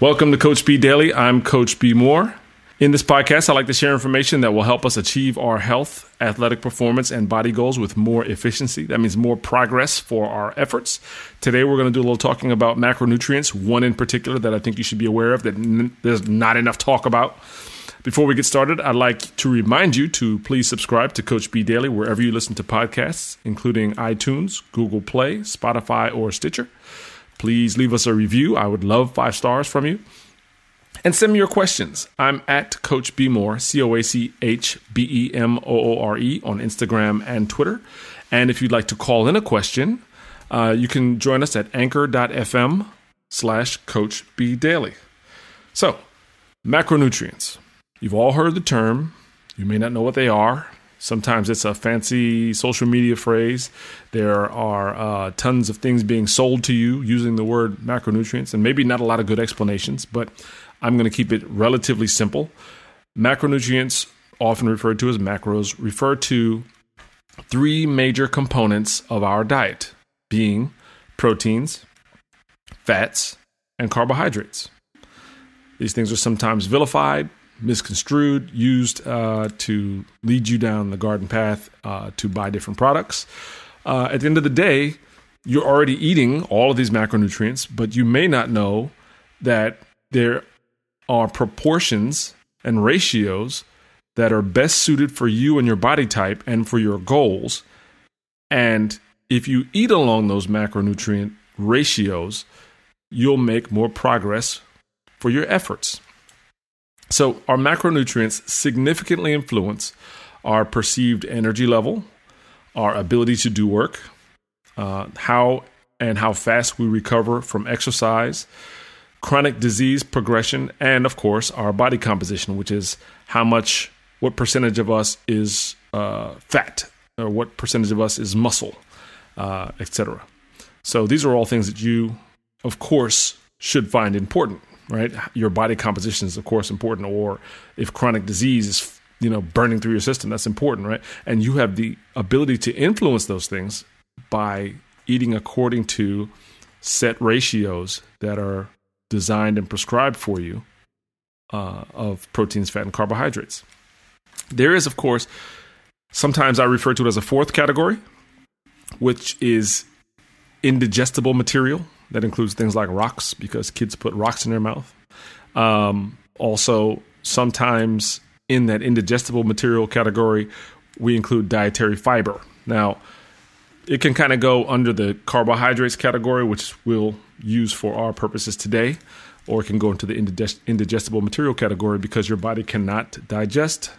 Welcome to Coach B Daily. I'm Coach B Moore. In this podcast, I like to share information that will help us achieve our health, athletic performance, and body goals with more efficiency. That means more progress for our efforts. Today, we're going to do a little talking about macronutrients, one in particular that I think you should be aware of that n- there's not enough talk about. Before we get started, I'd like to remind you to please subscribe to Coach B Daily wherever you listen to podcasts, including iTunes, Google Play, Spotify, or Stitcher. Please leave us a review. I would love five stars from you. And send me your questions. I'm at Coach B Moore, C O A C H B E M O O R E, on Instagram and Twitter. And if you'd like to call in a question, uh, you can join us at anchor.fm slash Coach B Daily. So, macronutrients. You've all heard the term. You may not know what they are. Sometimes it's a fancy social media phrase. There are uh, tons of things being sold to you using the word macronutrients, and maybe not a lot of good explanations, but I'm going to keep it relatively simple. Macronutrients, often referred to as macros, refer to three major components of our diet, being proteins, fats, and carbohydrates. These things are sometimes vilified, misconstrued, used uh, to lead you down the garden path uh, to buy different products. Uh, at the end of the day, you're already eating all of these macronutrients, but you may not know that there are proportions and ratios that are best suited for you and your body type and for your goals. And if you eat along those macronutrient ratios, you'll make more progress for your efforts. So, our macronutrients significantly influence our perceived energy level, our ability to do work, uh, how and how fast we recover from exercise, chronic disease progression, and of course, our body composition, which is how much, what percentage of us is uh, fat, or what percentage of us is muscle, uh, etc. So, these are all things that you, of course, should find important right? Your body composition is, of course, important. Or if chronic disease is, you know, burning through your system, that's important, right? And you have the ability to influence those things by eating according to set ratios that are designed and prescribed for you uh, of proteins, fat, and carbohydrates. There is, of course, sometimes I refer to it as a fourth category, which is indigestible material that includes things like rocks because kids put rocks in their mouth. Um, also, sometimes in that indigestible material category, we include dietary fiber. Now, it can kind of go under the carbohydrates category, which we'll use for our purposes today, or it can go into the indigestible material category because your body cannot digest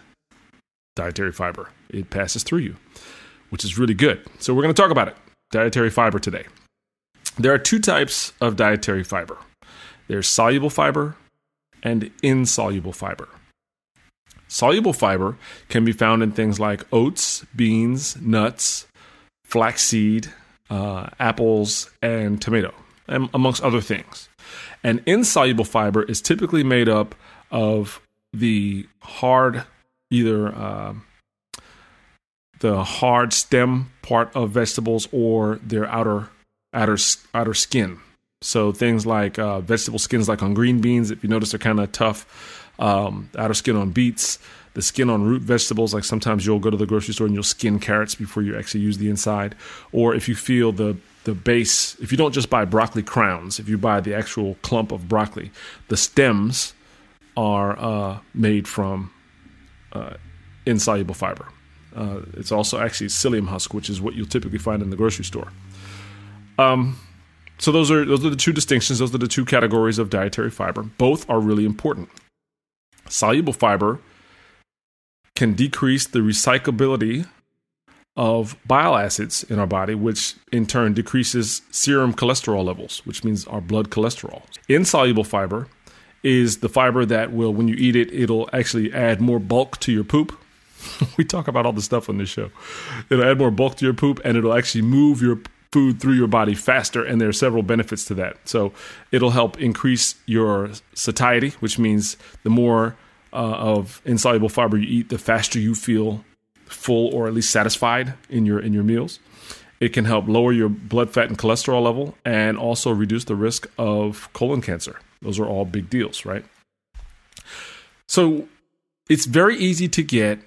dietary fiber. It passes through you, which is really good. So, we're going to talk about it dietary fiber today. There are two types of dietary fiber there's soluble fiber and insoluble fiber. Soluble fiber can be found in things like oats, beans, nuts, flaxseed, uh, apples, and tomato, amongst other things. And insoluble fiber is typically made up of the hard, either uh, the hard stem part of vegetables or their outer outer outer skin. So things like uh, vegetable skins, like on green beans, if you notice, they're kind of tough. Um, outer skin on beets, the skin on root vegetables. Like sometimes you'll go to the grocery store and you'll skin carrots before you actually use the inside. Or if you feel the the base, if you don't just buy broccoli crowns, if you buy the actual clump of broccoli, the stems are uh, made from uh, insoluble fiber. Uh, it's also actually psyllium husk, which is what you'll typically find in the grocery store. Um, so those are those are the two distinctions. Those are the two categories of dietary fiber. Both are really important. Soluble fiber can decrease the recyclability of bile acids in our body, which in turn decreases serum cholesterol levels, which means our blood cholesterol. Insoluble fiber is the fiber that will, when you eat it, it'll actually add more bulk to your poop. we talk about all the stuff on this show. It'll add more bulk to your poop and it'll actually move your food through your body faster, and there are several benefits to that. So it'll help increase your satiety, which means the more uh, of insoluble fiber you eat, the faster you feel full or at least satisfied in your in your meals. It can help lower your blood fat and cholesterol level, and also reduce the risk of colon cancer. Those are all big deals, right? So it's very easy to get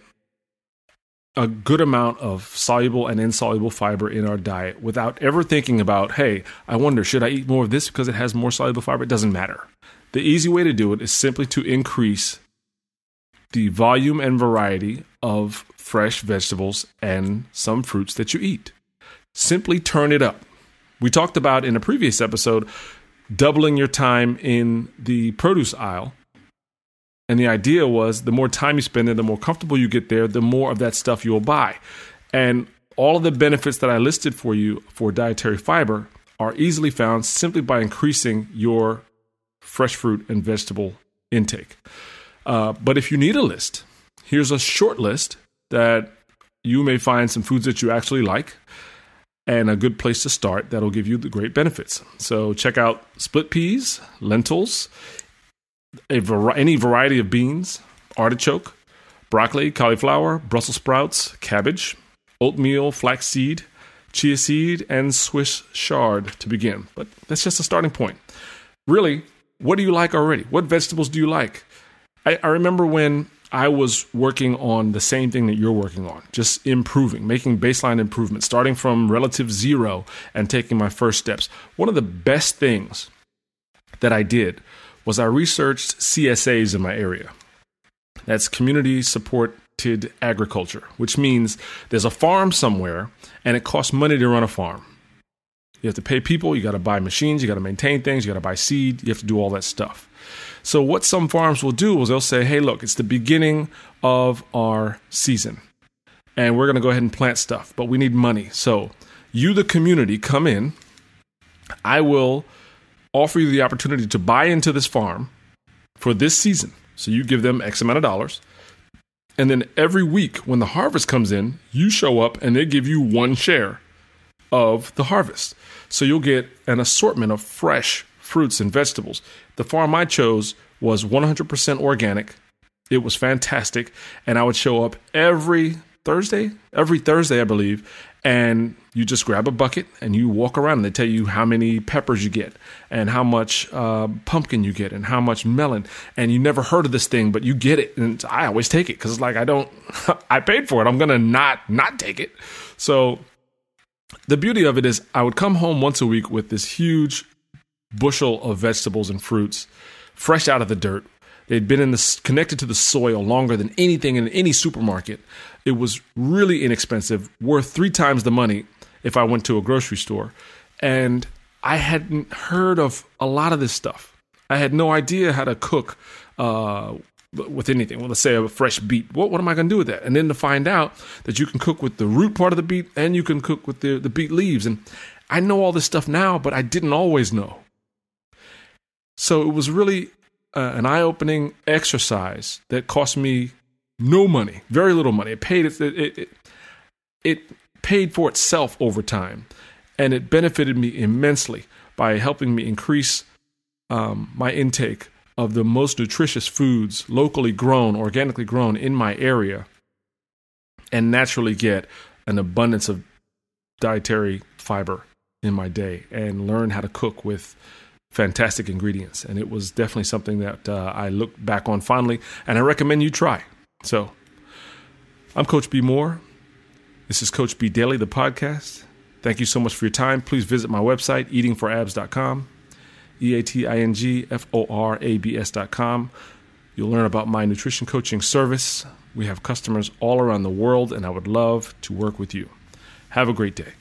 a good amount of soluble and insoluble fiber in our diet without ever thinking about, hey, I wonder, should I eat more of this because it has more soluble fiber? It doesn't matter. The easy way to do it is simply to increase the volume and variety of fresh vegetables and some fruits that you eat. Simply turn it up. We talked about in a previous episode doubling your time in the produce aisle and the idea was the more time you spend there, the more comfortable you get there, the more of that stuff you'll buy. And all of the benefits that I listed for you for dietary fiber are easily found simply by increasing your fresh fruit and vegetable intake. Uh, but if you need a list, here's a short list that you may find some foods that you actually like and a good place to start that'll give you the great benefits. So check out split peas, lentils, a var- any variety of beans, artichoke, broccoli, cauliflower, Brussels sprouts, cabbage, oatmeal, flaxseed, chia seed, and Swiss chard to begin. But that's just a starting point. Really, what do you like already? What vegetables do you like? I, I remember when I was working on the same thing that you're working on, just improving, making baseline improvements, starting from relative zero and taking my first steps. One of the best things that I did was I researched CSAs in my area. That's community supported agriculture, which means there's a farm somewhere and it costs money to run a farm. You have to pay people, you got to buy machines, you got to maintain things, you got to buy seed, you have to do all that stuff. So, what some farms will do is they'll say, hey, look, it's the beginning of our season and we're going to go ahead and plant stuff, but we need money. So, you, the community, come in. I will offer you the opportunity to buy into this farm for this season. So you give them X amount of dollars. And then every week when the harvest comes in, you show up and they give you one share of the harvest. So you'll get an assortment of fresh fruits and vegetables. The farm I chose was 100% organic. It was fantastic. And I would show up every Thursday, every Thursday, I believe, and you just grab a bucket and you walk around and they tell you how many peppers you get and how much uh, pumpkin you get and how much melon and you never heard of this thing but you get it and i always take it because it's like i don't i paid for it. I'm gonna not not take it. So the beauty of it is i would come home once a week with this huge bushel of vegetables and fruits fresh out of the dirt. They'd been in the, connected to the soil longer than anything in any supermarket. It was really inexpensive, worth three times the money if I went to a grocery store. And I hadn't heard of a lot of this stuff. I had no idea how to cook uh, with anything. Well, let's say a fresh beet. What, what am I going to do with that? And then to find out that you can cook with the root part of the beet and you can cook with the, the beet leaves. And I know all this stuff now, but I didn't always know. So it was really uh, an eye opening exercise that cost me no money, very little money. It paid it, it, it, it paid for itself over time, and it benefited me immensely by helping me increase um, my intake of the most nutritious foods, locally grown, organically grown in my area, and naturally get an abundance of dietary fiber in my day and learn how to cook with fantastic ingredients. And it was definitely something that uh, I look back on fondly, and I recommend you try. So, I'm Coach B. Moore. This is Coach B Daily, the podcast. Thank you so much for your time. Please visit my website, eatingforabs.com, E A T I N G F O R A B S.com. You'll learn about my nutrition coaching service. We have customers all around the world, and I would love to work with you. Have a great day.